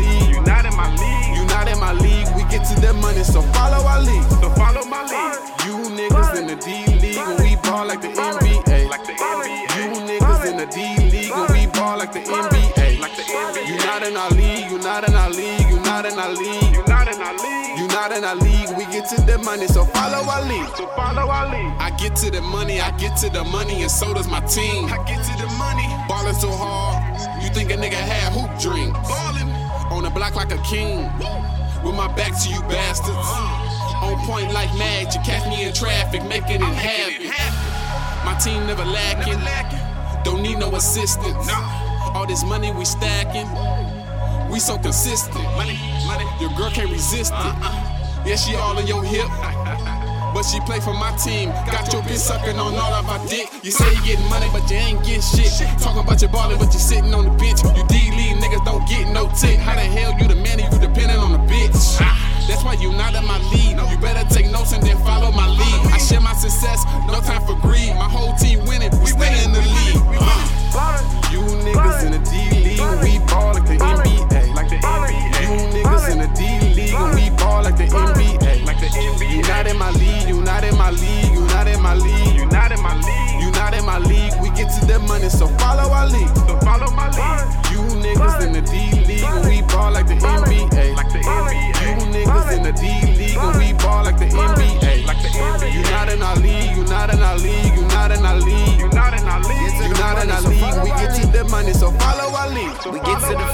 league. You not in my league. You not in my league. We get to that money, so follow our league. So follow my league. You niggas in the D league and we ball like the NBA. Like the NBA. You niggas in the D league and we ball like the NBA. Like the NBA. You not in our league. You not in our league. You not in our league. You not in our league. You not in our league. We get to the money, so follow our league. So follow our league. I get to the money. I get to the money, and so does my team. I get to the money. Ballin' so hard. You think a nigga had hoop dreams? Ballin'. On the block like a king, with my back to you bastards. On point like magic, catch me in traffic, making it happen. My team never lacking, don't need no assistance. All this money we stacking, we so consistent. Money, money. Your girl can't resist it. Uh-uh. Yeah, she all in your hip. But she play for my team. Got your bitch sucking on all of our dick. You say you getting money, but you ain't getting shit. Talking about your ballin', but you sitting on the bitch. You D league niggas don't get no tick. How the hell you the man and you depending on the bitch? That's why you not in my lead. You better take notes and then follow my lead. I share my success, no time not in my league, you not in my league, you not in my league. You not in my league. You not in my league, we get to the money, so follow our league. So follow my lead. You niggas in the D league and we ball like the NBA. Like the NBA. You niggas in the D league and we ball like the NBA. Like the NBA. You not in our league, you not in our league, you not in our league. You not in our league. You not in our league, we get to the money, so follow our league. We get to the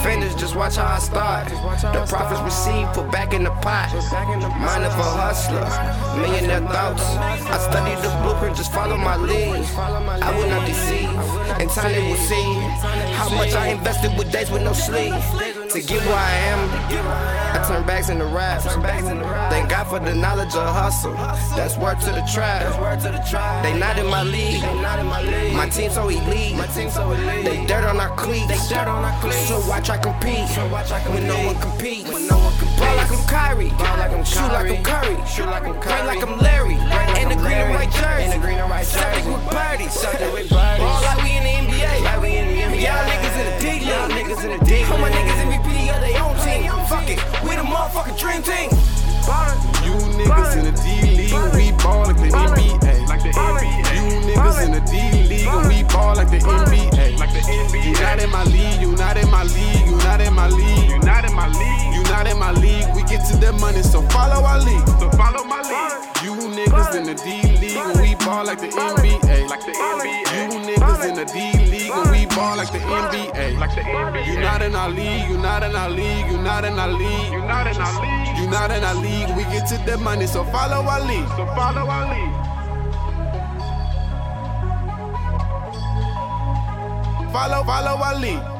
just watch how I start. The profits received, put back in the pot. Mind of a hustler, millionaire thoughts. I study the blueprint, just follow my lead. I will not deceive, and time they will see how much I invested with days with no sleep. To get where I am, I turn backs into raps. Thank God for the knowledge of hustle. That's word to the tribe. They not in my league. My team so elite. They dirt on our cleats. So watch I compete. When no one competes. Ball like I'm Kyrie. Shoot like I'm Curry. Play like I'm Larry. In the green and white jersey. Celtic with birdies. Ball like we in the NBA. Y'all niggas in the D League. All my niggas Fuck it. We the motherfucking dream team. You niggas in the D league we ball like the NBA. Like the NBA. You niggas in the D league and we ball like the NBA. Like the NBA. You NBA. not in my league, you not in my league, you not in my league. You not in my league. You not in my league, we get to the money, so follow our league. So follow my lead. You niggas in the D league and we ball like the NBA. Like the NBA. You niggas in the D league and we ball like the NBA. Like the NBA. You not in our league, you not in our league, you not in our You league. not in our league. You not in our league, we get to the money, so follow our lead. So follow our lead. Follow, follow our lead.